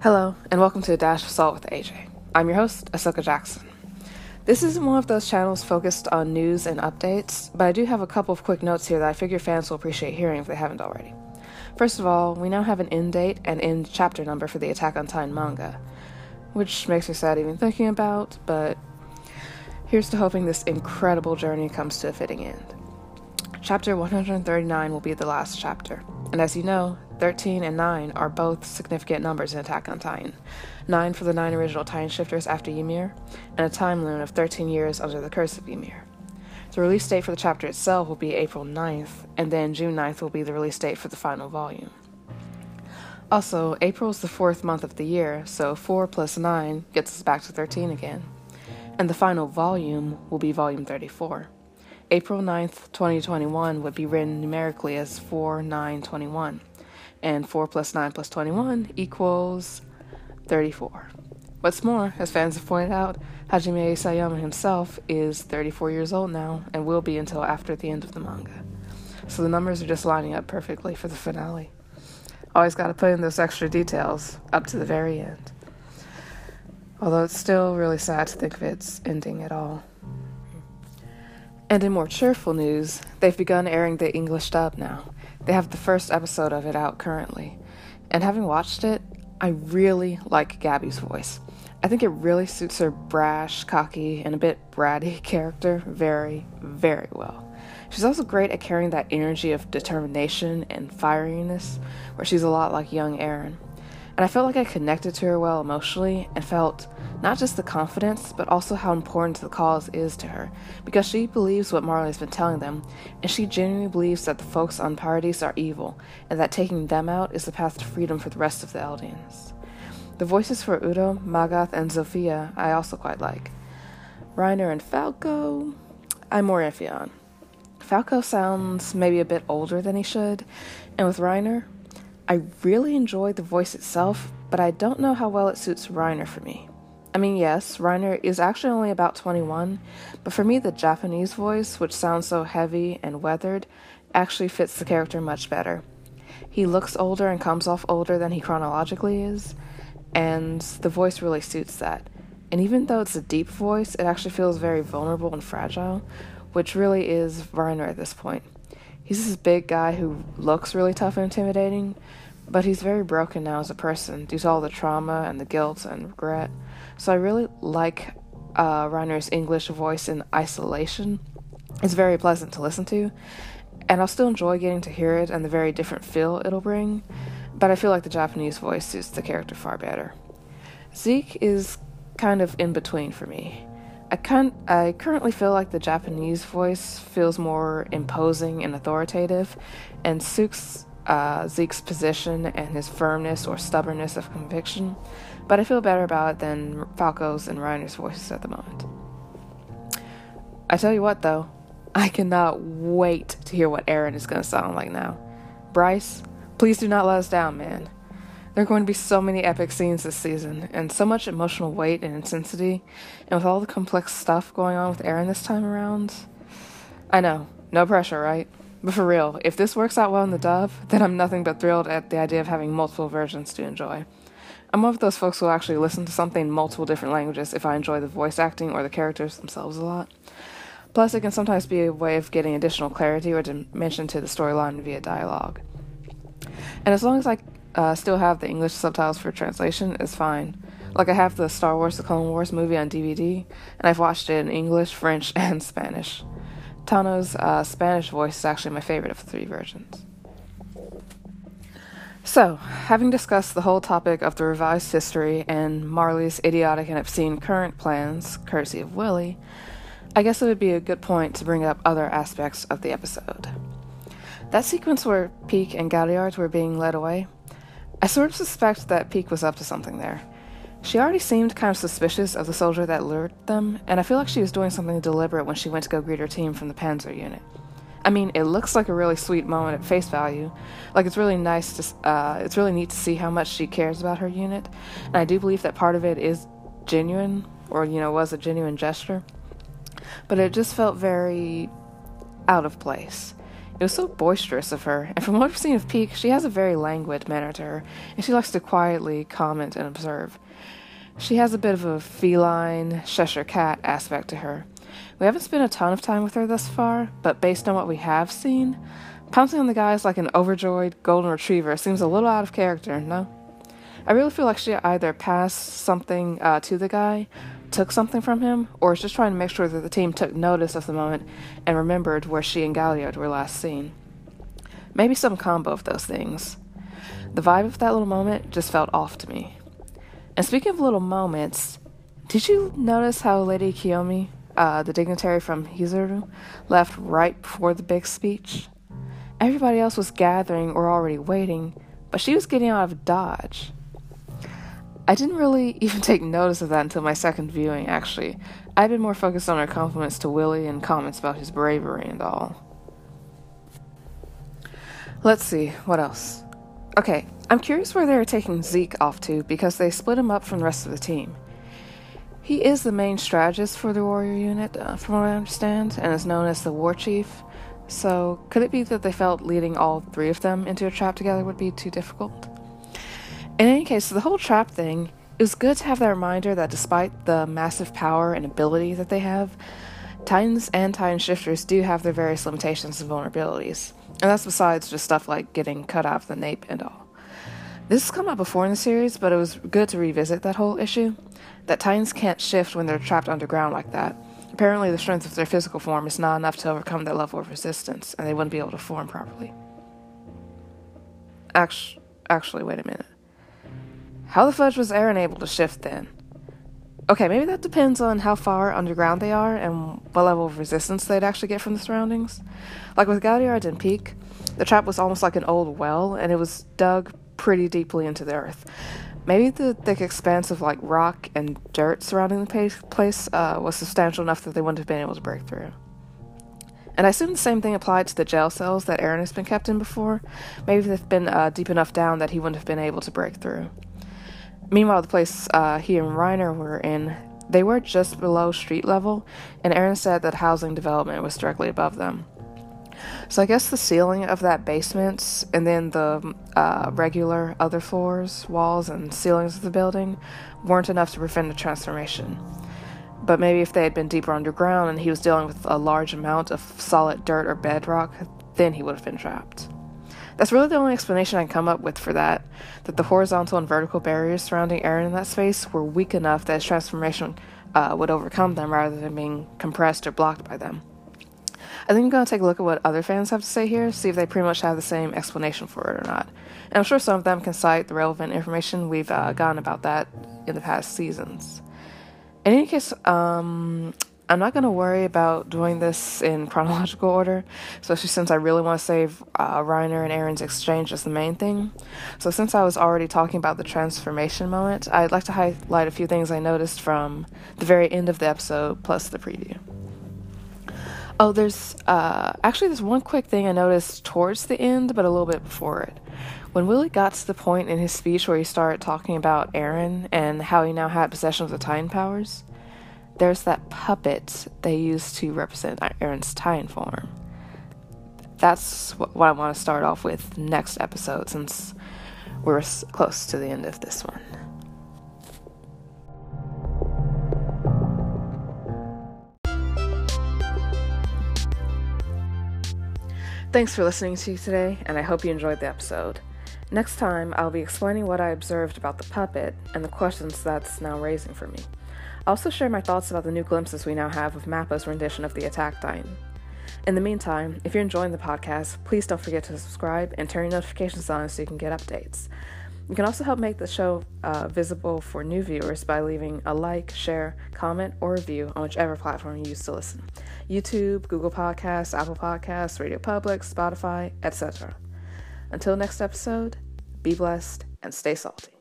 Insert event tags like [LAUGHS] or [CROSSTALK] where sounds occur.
Hello, and welcome to A Dash of Salt with AJ. I'm your host, Ahsoka Jackson. This isn't one of those channels focused on news and updates, but I do have a couple of quick notes here that I figure fans will appreciate hearing if they haven't already. First of all, we now have an end date and end chapter number for the Attack on Titan manga, which makes me sad even thinking about, but here's to hoping this incredible journey comes to a fitting end. Chapter 139 will be the last chapter, and as you know, 13 and 9 are both significant numbers in Attack on Titan. 9 for the 9 original Titan shifters after Ymir, and a time limit of 13 years under the curse of Ymir. The release date for the chapter itself will be April 9th, and then June 9th will be the release date for the final volume. Also, April is the fourth month of the year, so 4 plus 9 gets us back to 13 again. And the final volume will be volume 34. April 9th, 2021 would be written numerically as 4921, and 4 plus 9 plus 21 equals 34. What's more, as fans have pointed out, Hajime Isayama himself is 34 years old now and will be until after the end of the manga. So the numbers are just lining up perfectly for the finale. Always got to put in those extra details up to the very end. Although it's still really sad to think of its ending at all. And in more cheerful news, they've begun airing the English dub now. They have the first episode of it out currently. And having watched it, I really like Gabby's voice. I think it really suits her brash, cocky, and a bit bratty [LAUGHS] character very, very well. She's also great at carrying that energy of determination and fieriness, where she's a lot like young Eren. And I felt like I connected to her well emotionally and felt not just the confidence, but also how important the cause is to her, because she believes what Marley's been telling them, and she genuinely believes that the folks on Paradise are evil, and that taking them out is the path to freedom for the rest of the Eldians. The voices for Udo, Magath, and Zofia I also quite like. Reiner and Falco, I'm more iffy on. Falco sounds maybe a bit older than he should, and with Reiner, I really enjoy the voice itself, but I don't know how well it suits Reiner for me. I mean, yes, Reiner is actually only about 21, but for me, the Japanese voice, which sounds so heavy and weathered, actually fits the character much better. He looks older and comes off older than he chronologically is, and the voice really suits that. And even though it's a deep voice, it actually feels very vulnerable and fragile, which really is Reiner at this point. He's this big guy who looks really tough and intimidating, but he's very broken now as a person due to all the trauma and the guilt and regret. So I really like uh, Reiner's English voice in isolation. It's very pleasant to listen to, and I'll still enjoy getting to hear it and the very different feel it'll bring, but I feel like the Japanese voice suits the character far better. Zeke is kind of in between for me. I, can, I currently feel like the Japanese voice feels more imposing and authoritative, and suits uh, Zeke's position and his firmness or stubbornness of conviction but I feel better about it than Falco's and Reiner's voices at the moment. I tell you what, though, I cannot wait to hear what Eren is going to sound like now. Bryce, please do not let us down, man. There are going to be so many epic scenes this season, and so much emotional weight and intensity, and with all the complex stuff going on with Eren this time around. I know, no pressure, right? But for real, if this works out well in the dub, then I'm nothing but thrilled at the idea of having multiple versions to enjoy. I'm one of those folks who will actually listen to something in multiple different languages if I enjoy the voice acting or the characters themselves a lot. Plus, it can sometimes be a way of getting additional clarity or dimension to the storyline via dialogue. And as long as I uh, still have the English subtitles for translation, it's fine. Like, I have the Star Wars The Clone Wars movie on DVD, and I've watched it in English, French, [LAUGHS] and Spanish. Tano's uh, Spanish voice is actually my favorite of the three versions. So, having discussed the whole topic of the revised history and Marley's idiotic and obscene current plans, courtesy of Willie, I guess it would be a good point to bring up other aspects of the episode. That sequence where Pieck and Galliard were being led away, I sort of suspect that Pieck was up to something there. She already seemed kind of suspicious of the soldier that lured them, and I feel like she was doing something deliberate when she went to go greet her team from the Panzer unit. I mean, it looks like a really sweet moment at face value. Like it's really nice to, uh, it's really neat to see how much she cares about her unit, and I do believe that part of it is genuine, or you know, was a genuine gesture. But it just felt very out of place. It was so boisterous of her, and from what I've seen of Pieck, she has a very languid manner to her, and she likes to quietly comment and observe. She has a bit of a feline, Cheshire cat aspect to her. We haven't spent a ton of time with her thus far, but based on what we have seen, pouncing on the guys like an overjoyed golden retriever seems a little out of character, no? I really feel like she either passed something uh, to the guy, took something from him, or is just trying to make sure that the team took notice of the moment and remembered where she and Galliard were last seen. Maybe some combo of those things. The vibe of that little moment just felt off to me. And speaking of little moments, did you notice how Lady Kiyomi, uh, the dignitary from Hizuru, left right before the big speech? Everybody else was gathering or already waiting, but she was getting out of Dodge. I didn't really [LAUGHS] even take notice of that until my second viewing, actually. I'd been more focused on her compliments to Willie and comments about his bravery and all. Let's see, what else? Okay, I'm curious where they're taking Zeke off to because they split him up from the rest of the team. He is the main strategist for the warrior unit, uh, from what I understand, and is known as the war chief. So, could it be that they felt leading all three of them into a trap together would be too difficult? In any case, the whole trap thing, it was good to have that reminder that despite the massive power and ability that they have, Titans and Titan shifters do have their various limitations and vulnerabilities. And that's besides just stuff like getting cut off the nape and all. This has come up before in the series, but it was good to revisit that whole issue. That Titans can't shift when they're trapped underground like that. Apparently, the strength of their physical form is not enough to overcome that level of resistance, and they wouldn't be able to form properly. Actually, actually, wait a minute. How the fudge was Eren able to shift then? Okay, maybe that depends on how far underground they are and what level of resistance they'd actually get from the surroundings. Like with Galliard and Pieck, the trap was almost like an old well, and it was dug pretty deeply into the earth. Maybe the thick expanse of like rock and dirt surrounding the place uh, was substantial enough that they wouldn't have been able to break through. And I assume the same thing applied to the jail cells that Eren has been kept in before. Maybe they've been uh, deep enough down that he wouldn't have been able to break through. Meanwhile, the place uh, he and Reiner were in, they were just below street level, and Eren said that housing development was directly above them. So I guess the ceiling of that basement and then the uh, regular other floors, walls, and ceilings of the building weren't enough to prevent a transformation. But maybe if they had been deeper underground and he was dealing with a large amount of solid dirt or bedrock, then he would have been trapped. That's really the only explanation I can come up with for that. That the horizontal and vertical barriers surrounding Eren in that space were weak enough that his transformation uh, would overcome them rather than being compressed or blocked by them. I think I'm going to take a look at what other fans have to say here, see if they pretty much have the same explanation for it or not. And I'm sure some of them can cite the relevant information we've uh, gotten about that in the past seasons. In any case, um, I'm not going to worry about doing this in chronological order, especially since I really want to save uh, Reiner and Eren's exchange as the main thing. So, since I was already talking about the transformation moment, I'd like to highlight a few things I noticed from the very end of the episode plus the preview. Oh, there's uh, actually there's one quick thing I noticed towards the end, but a little bit before it. When Willie got to the point in his speech where he started talking about Eren and how he now had possession of the Titan powers, there's that puppet they use to represent Eren's Titan form. That's what, I want to start off with next episode since we're close to the end of this one. Thanks for listening to you today, and I hope you enjoyed the episode. Next time, I'll be explaining what I observed about the puppet and the questions that's now raising for me. I'll also share my thoughts about the new glimpses we now have of Mappa's rendition of the Attack Titan. In the meantime, if you're enjoying the podcast, please don't forget to subscribe and turn your notifications on so you can get updates. You can also help make the show uh, visible for new viewers by leaving a like, share, comment, or review on whichever platform you use to listen YouTube, Google Podcasts, Apple Podcasts, Radio Public, Spotify, etc. Until next episode, be blessed and stay salty.